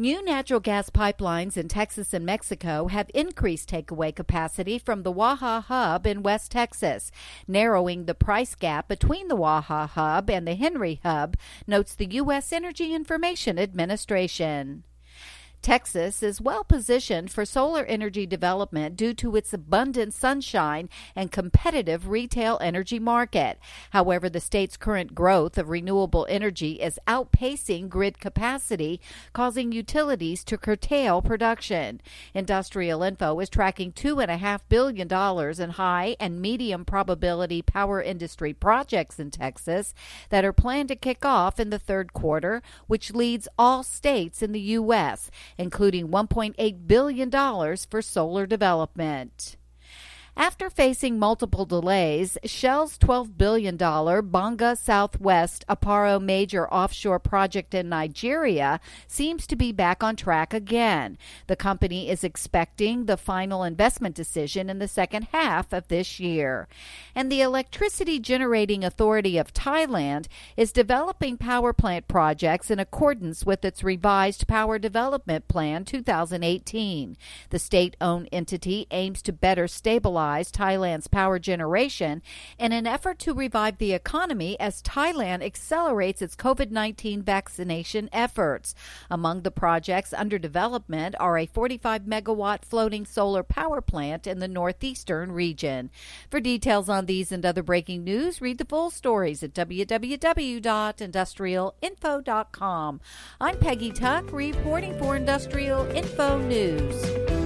New natural gas pipelines in Texas and Mexico have increased takeaway capacity from the Waha hub in West Texas, narrowing the price gap between the Waha hub and the Henry hub, notes the U.S. Energy Information Administration. Texas is well positioned for solar energy development due to its abundant sunshine and competitive retail energy market. However, the state's current growth of renewable energy is outpacing grid capacity, causing utilities to curtail production. Industrial Info is tracking $2.5 billion in high and medium probability power industry projects in Texas that are planned to kick off in the third quarter, which leads all states in the U.S including $1.8 billion for solar development. After facing multiple delays, Shell's $12 billion Bonga Southwest Aparo major offshore project in Nigeria seems to be back on track again. The company is expecting the final investment decision in the second half of this year. And the Electricity Generating Authority of Thailand is developing power plant projects in accordance with its revised Power Development Plan 2018. The state owned entity aims to better stabilize Thailand's power generation in an effort to revive the economy as Thailand accelerates its COVID 19 vaccination efforts. Among the projects under development are a 45 megawatt floating solar power plant in the northeastern region. For details on these and other breaking news, read the full stories at www.industrialinfo.com. I'm Peggy Tuck, reporting for Industrial Info News.